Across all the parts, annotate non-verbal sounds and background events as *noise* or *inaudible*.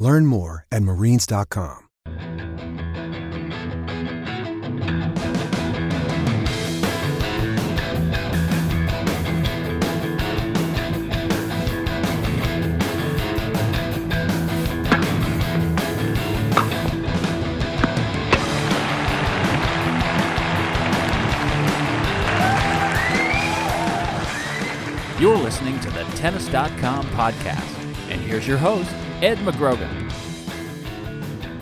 Learn more at marines.com. You're listening to the Tennis.com podcast. And here's your host, Ed McGrogan.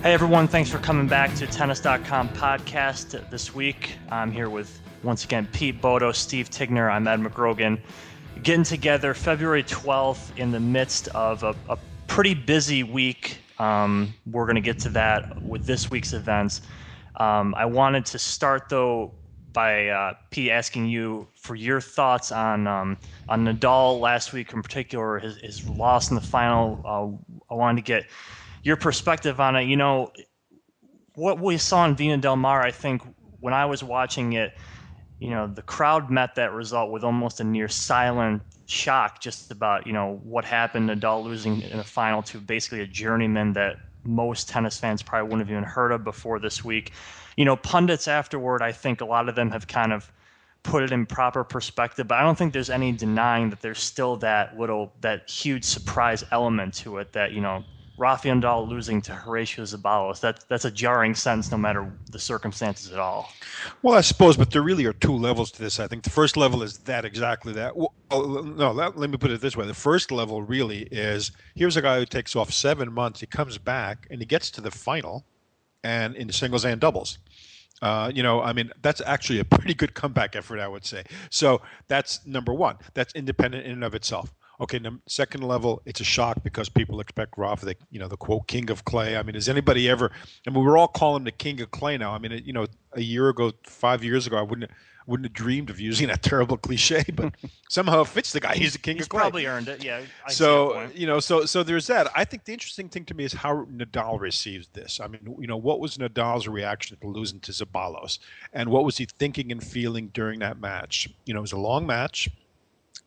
Hey everyone, thanks for coming back to Tennis.com podcast this week. I'm here with once again Pete Bodo, Steve Tignor, I'm Ed McGrogan. Getting together February 12th in the midst of a, a pretty busy week. Um, we're going to get to that with this week's events. Um, I wanted to start though by uh, Pete asking you for your thoughts on um, on Nadal last week in particular, his, his loss in the final. Uh, I wanted to get your perspective on it. You know, what we saw in Viña del Mar, I think when I was watching it, you know, the crowd met that result with almost a near silent shock just about, you know, what happened, Nadal losing in the final to basically a journeyman that most tennis fans probably wouldn't have even heard of before this week you know, pundits afterward, I think a lot of them have kind of put it in proper perspective, but I don't think there's any denying that there's still that little, that huge surprise element to it that, you know, Rafael Nadal losing to Horacio Zeballos, that, that's a jarring sense no matter the circumstances at all. Well, I suppose, but there really are two levels to this. I think the first level is that exactly that. Well, oh, no, let, let me put it this way. The first level really is here's a guy who takes off seven months, he comes back, and he gets to the final – and in singles and doubles. Uh, you know, I mean, that's actually a pretty good comeback effort, I would say. So that's number one. That's independent in and of itself. Okay, num- second level, it's a shock because people expect Rafa, the you know, the quote king of clay. I mean, has anybody ever? I mean, we're all calling him the king of clay now. I mean, you know, a year ago, five years ago, I wouldn't wouldn't have dreamed of using that *laughs* terrible cliche, but *laughs* somehow it fits the guy. He's the king He's of clay. probably earned it. Yeah. I so you know, so so there's that. I think the interesting thing to me is how Nadal receives this. I mean, you know, what was Nadal's reaction to losing to Zeballos, and what was he thinking and feeling during that match? You know, it was a long match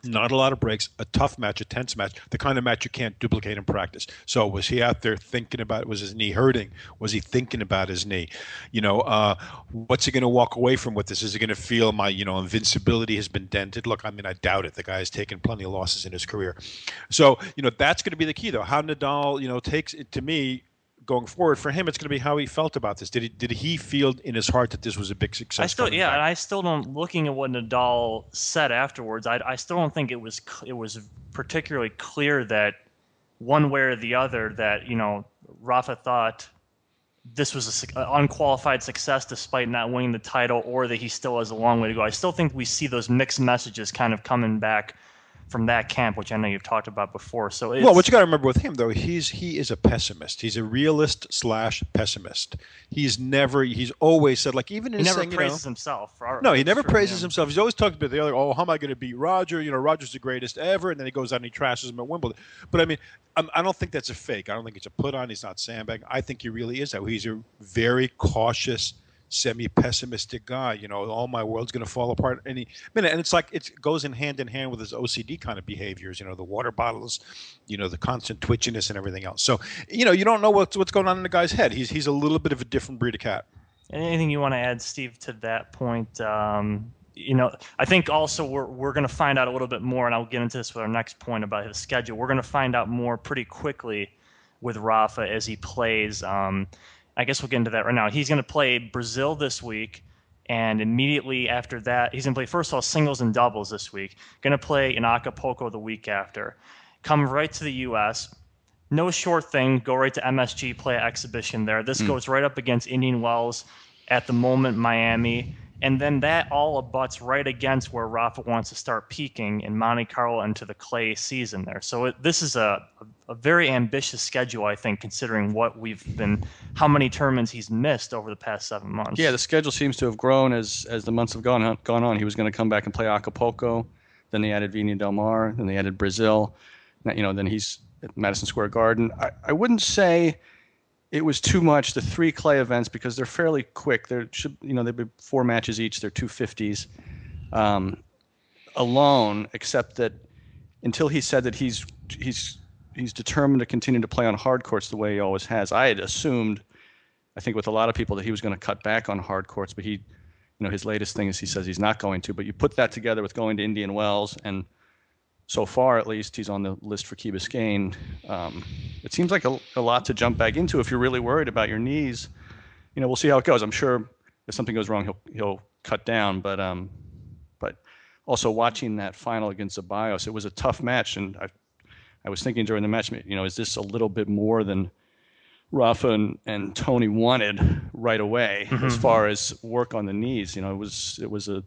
not a lot of breaks, a tough match, a tense match, the kind of match you can't duplicate in practice. So was he out there thinking about was his knee hurting? Was he thinking about his knee? You know, uh, what's he going to walk away from with this? Is he going to feel my you know invincibility has been dented? Look, I mean, I doubt it. The guy has taken plenty of losses in his career, so you know that's going to be the key though. How Nadal you know takes it to me going forward for him, it's going to be how he felt about this. Did he did he feel in his heart that this was a big success? I still, yeah, and I still don't. Looking at what Nadal said afterwards, I, I still don't think it was it was particularly clear that one way or the other that you know Rafa thought this was an unqualified success despite not winning the title, or that he still has a long way to go. I still think we see those mixed messages kind of coming back from that camp, which I know you've talked about before. So well, what you got to remember with him though, he's he is a pessimist. He's a realist slash pessimist. He's never he's always said like even in he never saying, praises you know, himself. no, he never praises him. himself. He's always talking about the other. Oh, how am I going to beat Roger? You know, Roger's the greatest ever, and then he goes out and he trashes him at Wimbledon. But I mean, I'm, I do not think that's a fake. I don't think it's a put on. He's not sandbagging. I think he really is that. He's a very cautious semi-pessimistic guy. You know, all my world's going to fall apart any minute. And it's like it goes in hand in hand with his OCD kind of behaviors. You know, the water bottles, you know, the constant twitchiness and everything else. So, you know, you don't know what's what's going on in the guy's head. He's he's a little bit of a different breed of cat. Anything you want to add, Steve, to that point? Um, you know, I think also we're we're going to find out a little bit more, and I'll get into this with our next point about his schedule. We're going to find out more pretty quickly with Rafa as he plays. Um, I guess we'll get into that right now. He's going to play Brazil this week, and immediately after that, he's going to play first of all singles and doubles this week. Going to play in Acapulco the week after. Come right to the U.S. No short thing. Go right to MSG, play an exhibition there. This mm. goes right up against Indian Wells at the moment, Miami. And then that all abuts right against where Rafa wants to start peaking in Monte Carlo into the clay season there. So it, this is a, a a very ambitious schedule, I think, considering what we've been, how many tournaments he's missed over the past seven months. Yeah, the schedule seems to have grown as as the months have gone on, gone on. He was going to come back and play Acapulco, then they added Viña del Mar, then they added Brazil. You know, then he's at Madison Square Garden. I, I wouldn't say it was too much the three clay events because they're fairly quick. There should you know there'd be four matches each. They're two fifties um, alone, except that until he said that he's he's he's determined to continue to play on hard courts the way he always has. I had assumed, I think with a lot of people, that he was going to cut back on hard courts, but he, you know, his latest thing is he says he's not going to. But you put that together with going to Indian Wells and so far at least he's on the list for Key Biscayne. Um, it seems like a, a, lot to jump back into if you're really worried about your knees. You know, we'll see how it goes. I'm sure if something goes wrong, he'll he'll cut down. But um, but also watching that final against Zeballos, it was a tough match, and I I was thinking during the match, you know, is this a little bit more than Rafa and, and Tony wanted right away mm-hmm. as far as work on the knees? You know, it was it was a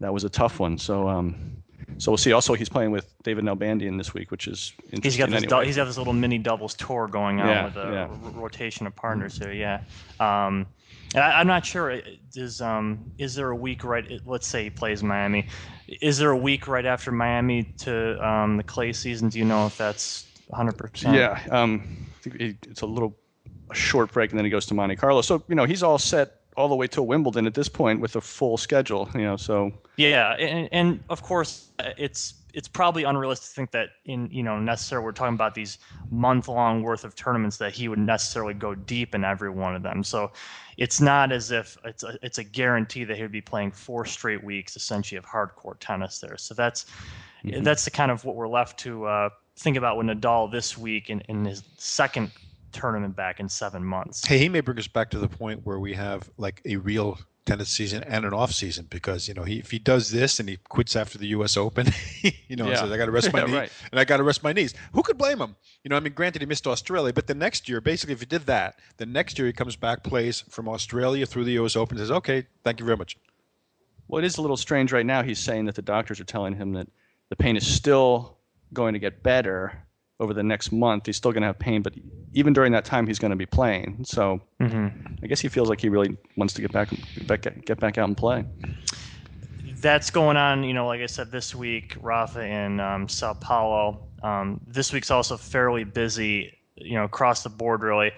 that was a tough one. So um, so we'll see. Also, he's playing with David Nalbandian this week, which is interesting. He's got this, anyway. he's got this little mini doubles tour going on yeah, with a yeah. r- rotation of partners here. Yeah. Um, I, am not sure. Is um is there a week right? Let's say he plays Miami. Is there a week right after Miami to um, the clay season? Do you know if that's 100? percent Yeah. Um, it's a little a short break, and then he goes to Monte Carlo. So you know he's all set all the way till Wimbledon at this point with a full schedule. You know, so yeah, and, and of course it's it's probably unrealistic to think that in you know necessarily we're talking about these month long worth of tournaments that he would necessarily go deep in every one of them. So it's not as if it's a, it's a guarantee that he would be playing four straight weeks essentially of hardcore tennis there. So that's mm-hmm. that's the kind of what we're left to uh, think about with Nadal this week in, in his second tournament back in seven months. Hey, he may bring us back to the point where we have like a real tennis season and an off season because you know he if he does this and he quits after the U.S. Open, *laughs* you know, yeah. says I got to rest *laughs* my knee right. and I got to rest my knees. Who could blame him? You know, I mean, granted he missed Australia, but the next year, basically, if he did that, the next year he comes back, plays from Australia through the U.S. Open, says, okay, thank you very much. Well, it is a little strange right now. He's saying that the doctors are telling him that the pain is still going to get better over the next month. He's still going to have pain, but even during that time, he's going to be playing. So mm-hmm. I guess he feels like he really wants to get back, get back out and play. That's going on, you know, like I said, this week, Rafa in um, Sao Paulo. Um, this week's also fairly busy, you know, across the board, really.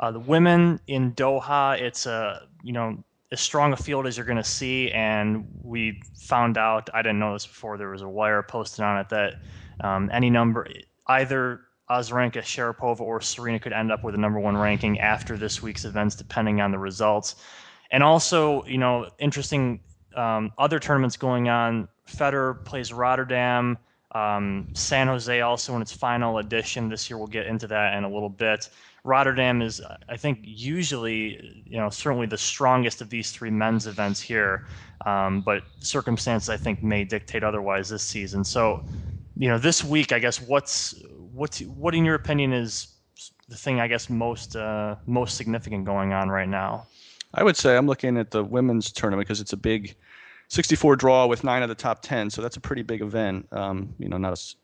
Uh, the women in Doha, it's a, you know, as strong a field as you're going to see. And we found out, I didn't know this before, there was a wire posted on it that um, any number, either Azarenka, Sharapova, or Serena could end up with a number one ranking after this week's events, depending on the results. And also, you know, interesting um, other tournaments going on. Federer plays Rotterdam. Um, San Jose also in its final edition this year. We'll get into that in a little bit. Rotterdam is, I think, usually, you know, certainly the strongest of these three men's events here. Um, but circumstances, I think, may dictate otherwise this season. So you know, this week, I guess, what's what's what in your opinion is the thing I guess most uh, most significant going on right now? I would say I'm looking at the women's tournament because it's a big 64 draw with nine of the top 10, so that's a pretty big event. Um, you know, not a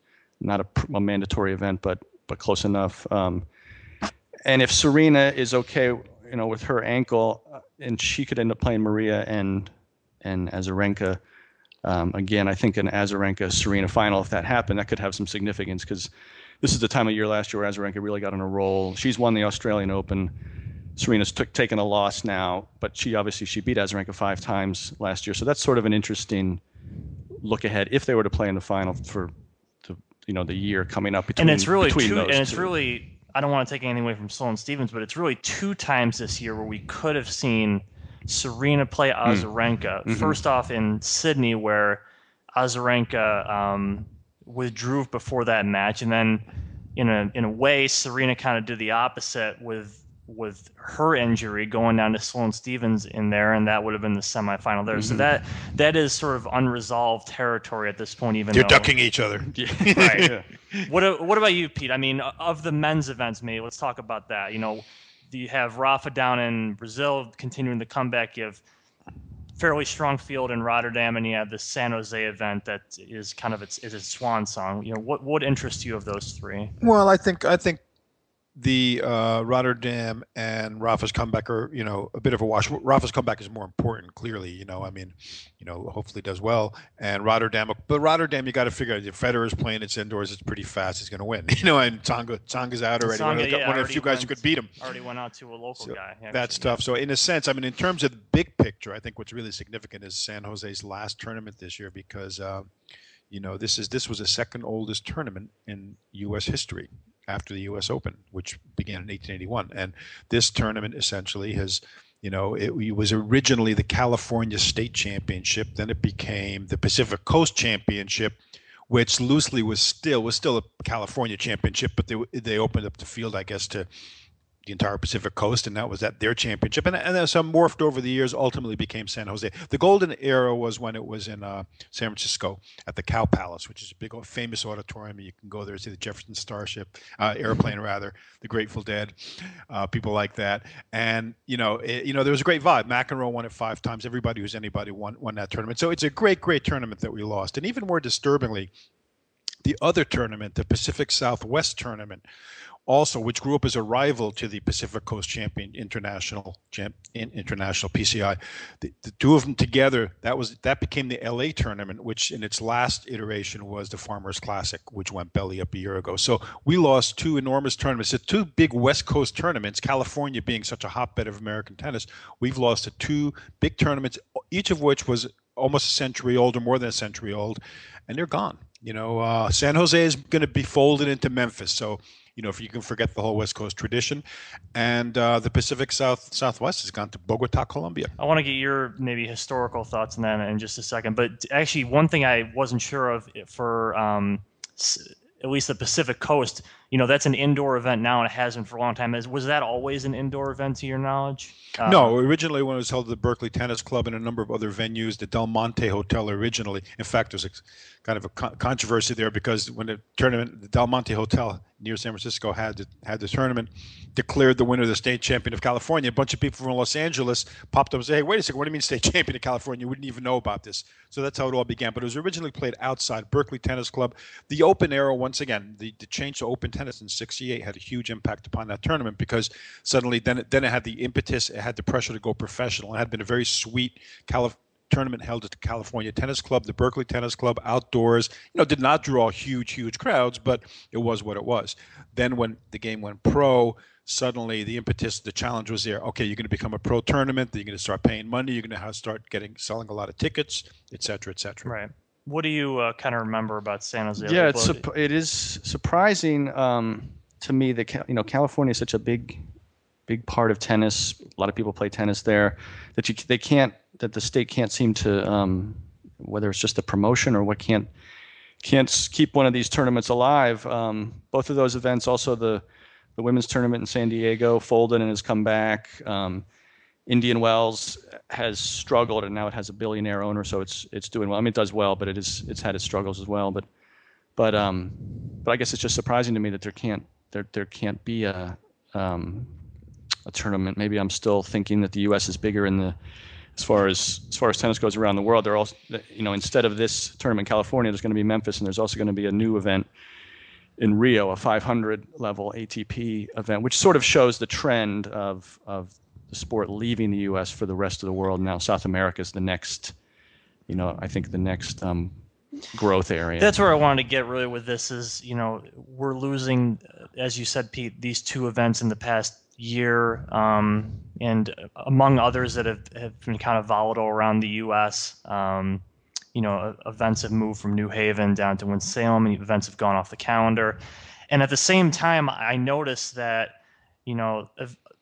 not a, a, mandatory event, but but close enough. Um, and if Serena is okay, you know, with her ankle, uh, and she could end up playing Maria and and Azarenka um, again, I think an Azarenka Serena final, if that happened, that could have some significance because this is the time of year last year where Azarenka really got on a roll. She's won the Australian Open. Serena's t- taken a loss now, but she obviously she beat Azarenka five times last year, so that's sort of an interesting look ahead if they were to play in the final for the you know the year coming up between and it's really two, and it's two. really I don't want to take anything away from Sloane Stevens, but it's really two times this year where we could have seen Serena play hmm. Azarenka. Mm-hmm. First off, in Sydney, where Azarenka um, withdrew before that match, and then in a in a way, Serena kind of did the opposite with with her injury going down to Sloane Stevens in there, and that would have been the semifinal there. Mm-hmm. So that that is sort of unresolved territory at this point. Even they're though, ducking each other. *laughs* *laughs* right. what what about you, Pete? I mean, of the men's events, maybe let's talk about that. You know, you have Rafa down in Brazil continuing the comeback. You have fairly strong field in Rotterdam, and you have the San Jose event that is kind of its its swan song. You know, what what interests you of those three? Well, I think I think the uh, Rotterdam and Rafa's comeback are, you know, a bit of a wash. Rafa's comeback is more important, clearly. You know, I mean, you know, hopefully does well. And Rotterdam, but Rotterdam, you got to figure out if Federer's playing, it's indoors, it's pretty fast. He's going to win. *laughs* You know, and Tsonga, Tsonga's out already. Tsonga, one of, the, yeah, one of the few guys who could beat him. Already went out to a local so guy. That's tough. So in a sense, I mean, in terms of the big picture, I think what's really significant is San Jose's last tournament this year because. Uh, you know, this is this was the second oldest tournament in U.S. history after the U.S. Open, which began in 1881. And this tournament essentially has, you know, it, it, was originally the California State Championship. Then it became the Pacific Coast Championship, which loosely was still was still a California Championship, but they they opened up the field, I guess, to the entire Pacific Coast, and that was at their championship. And, and some morphed over the years, ultimately became San Jose. The golden era was when it was in uh, San Francisco at the Cow Palace, which is a big, famous auditorium. You can go there and see the Jefferson Starship, uh, airplane rather, the Grateful Dead, uh, people like that. And you know, it, you know, there was a great vibe. McEnroe won it five times. Everybody who's anybody won won that tournament. So it's a great, great tournament that we lost. And even more disturbingly, the other tournament, the Pacific Southwest tournament also, which grew up as a rival to the Pacific Coast Champion International International PCI. The, the, two of them together, that was that became the LA tournament, which in its last iteration was the Farmers Classic, which went belly up a year ago. So we lost two enormous tournaments. The two big West Coast tournaments, California being such a hotbed of American tennis, we've lost to two big tournaments, each of which was almost a century old or more than a century old, and they're gone. You know, uh, San Jose is going to be folded into Memphis. So you know, if you can forget the whole West Coast tradition. And uh, the Pacific South Southwest has gone to Bogota, Colombia. I want to get your maybe historical thoughts on that in just a second. But actually, one thing I wasn't sure of for um, at least the Pacific Coast, you know, that's an indoor event now, and it has been for a long time. Was that always an indoor event, to your knowledge? Um, no, originally when it was held at the Berkeley Tennis Club and a number of other venues, the Del Monte Hotel originally. In fact, there's a kind of a controversy there because when the tournament, the Del Monte Hotel near San Francisco had the, had the tournament, declared the winner the state champion of California. A bunch of people from Los Angeles popped up and said, "Hey, wait a second, what do you mean state *laughs* champion of California? You wouldn't even know about this." So that's how it all began. But it was originally played outside Berkeley Tennis Club. The Open era, once again, the, the change to Open tennis in '68 had a huge impact upon that tournament because suddenly then it, then it had the impetus, it had the pressure to go professional. It had been a very sweet California tournament held at the California Tennis Club, the Berkeley Tennis Club, outdoors. You know, did not draw huge, huge crowds, but it was what it was. Then when the game went pro, suddenly the impetus, the challenge was there. Okay, you're going to become a pro tournament. You're going to start paying money. You're going to start getting selling a lot of tickets, et cetera, et cetera. Right. What do you uh, kind of remember about San Jose? Yeah, it's su- it is surprising um, to me that you know California is such a big, big part of tennis. A lot of people play tennis there. That you they can't that the state can't seem to um, whether it's just a promotion or what can't can't keep one of these tournaments alive. Um, both of those events, also the the women's tournament in San Diego, folded and has come back. Um, Indian Wells has struggled, and now it has a billionaire owner, so it's it's doing well. I mean, it does well, but it is it's had its struggles as well. But but um, but I guess it's just surprising to me that there can't there there can't be a um, a tournament. Maybe I'm still thinking that the U.S. is bigger in the as far as as far as tennis goes around the world. They're all you know instead of this tournament in California, there's going to be Memphis, and there's also going to be a new event in Rio, a 500 level ATP event, which sort of shows the trend of of the sport leaving the U.S. for the rest of the world. Now South America is the next, you know, I think the next um, growth area. That's where I wanted to get really with this is, you know, we're losing, as you said, Pete, these two events in the past year, um, and among others that have, have been kind of volatile around the U.S. Um, you know, events have moved from New Haven down to Winston-Salem, and events have gone off the calendar. And at the same time, I noticed that, you know,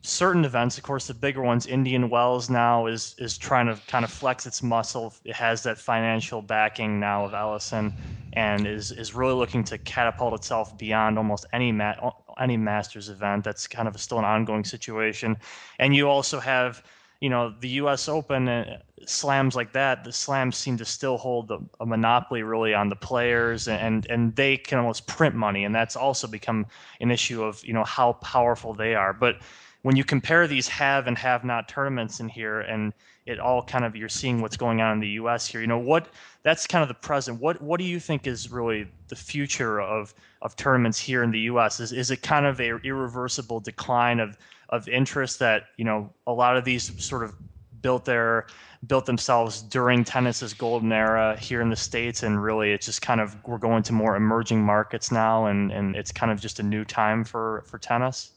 certain events, of course, the bigger ones, Indian Wells now is is trying to kind of flex its muscle. It has that financial backing now of Ellison, and is is really looking to catapult itself beyond almost any ma- any Masters event. That's kind of still an ongoing situation. And you also have, you know, the U.S. Open uh, slams like that. The slams seem to still hold a, a monopoly really on the players, and and they can almost print money, and that's also become an issue of you know how powerful they are. But when you compare these have and have not tournaments in here, and it all kind of you're seeing what's going on in the U.S. here. You know what? That's kind of the present. What What do you think is really the future of of tournaments here in the U.S.? Is is it kind of a irreversible decline of of interest that you know a lot of these sort of built their built themselves during tennis's golden era here in the states and really it's just kind of we're going to more emerging markets now and and it's kind of just a new time for for tennis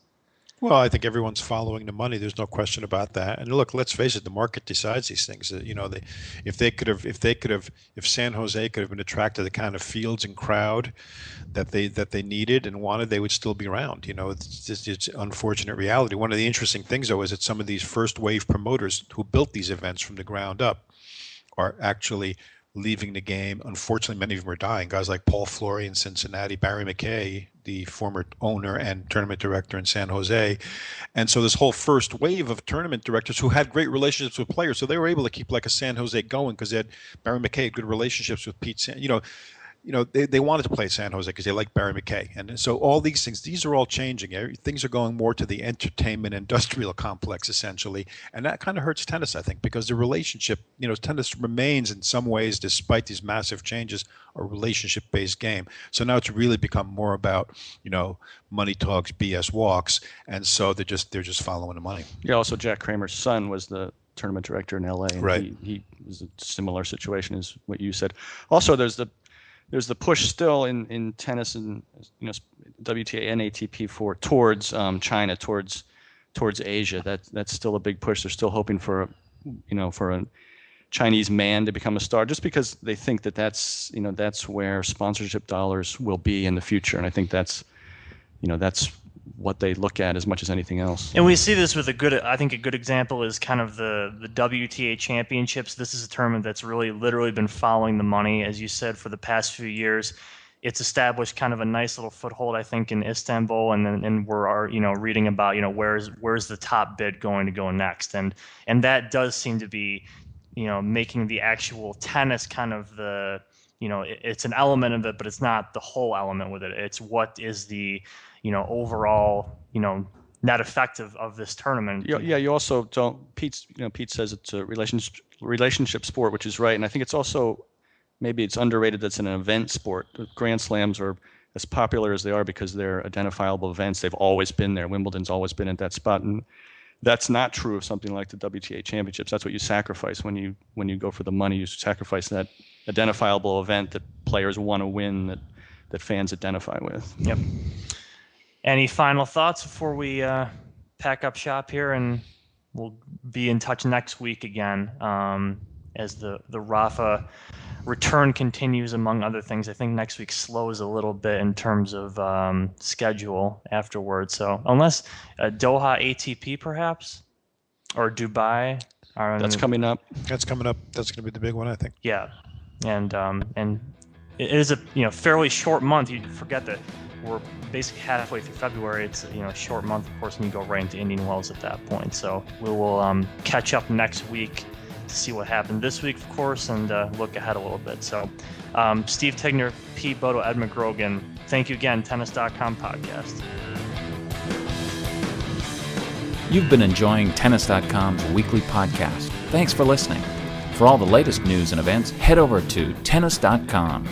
well, I think everyone's following the money. There's no question about that. And look, let's face it, the market decides these things. Uh, you know, they, if they could have, if they could have, if San Jose could have been attracted the kind of fields and crowd that they that they needed and wanted, they would still be around. You know, it's just it's unfortunate reality. One of the interesting things, though, is that some of these first wave promoters who built these events from the ground up are actually leaving the game. Unfortunately, many of them are dying. Guys like Paul Flory in Cincinnati, Barry MacKay, the former owner and tournament director in San Jose. And so this whole first wave of tournament directors who had great relationships with players, so they were able to keep like a San Jose going because they had Barry MacKay had good relationships with Pete. San, you know, you know, they, they wanted to play San Jose because they like Barry MacKay. And so all these things, these are all changing. Eh, things are going more to the entertainment industrial complex, essentially. And that kind of hurts tennis, I think, because the relationship, you know, tennis remains in some ways, despite these massive changes, a relationship based game. So now it's really become more about, you know, money talks, BS walks. And so they're just, they're just following the money. Yeah. Also, Jack Kramer's son was the tournament director in LA. And right. He, he was a similar situation as what you said. Also, there's the there's the push still in, in tennis and you know WTA and ATP for towards um, China, towards towards Asia. That that's still a big push. They're still hoping for you know for a Chinese man to become a star, just because they think that that's you know that's where sponsorship dollars will be in the future. And I think that's you know that's what they look at as much as anything else. And we see this with a good, I think a good example is kind of the the WTA championships. This is a tournament that's really literally been following the money, as you said, for the past few years. It's established kind of a nice little foothold, I think, in Istanbul, and then and we're are, you know reading about you know where's where's the top bid going to go next, and and that does seem to be, you know, making the actual tennis kind of the you know it's an element of it, but it's not the whole element with it. It's what is the you know overall you know net effect of, of this tournament. Yeah, yeah. You also don't. Pete, you know, Pete says it's a relationship relationship sport, which is right, and I think it's also maybe it's underrated. That's an event sport. Grand Slams are as popular as they are because they're identifiable events. They've always been there. Wimbledon's always been at that spot, and that's not true of something like the WTA Championships. That's what you sacrifice when you when you go for the money. You sacrifice that identifiable event that players want to win that that fans identify with. Yep. Any final thoughts before we uh, pack up shop here, and we'll be in touch next week again um, as the the Rafa return continues. Among other things, I think next week slows a little bit in terms of um, schedule afterwards. So unless uh, Doha ATP perhaps or Dubai. That's coming up. That's coming up. That's going to be the big one, I think. Yeah, and um, and it is a you know fairly short month. You forget that we're basically halfway through February. It's you know a short month, of course, and you go right into Indian Wells at that point. So we will um, catch up next week to see what happened this week, of course, and uh, look ahead a little bit. So, um, Steve Tignor, Pete Bodo, Ed McGrogan, thank you again, Tennis.com podcast. You've been enjoying Tennis.com's weekly podcast. Thanks for listening. For all the latest news and events, head over to Tennis.com.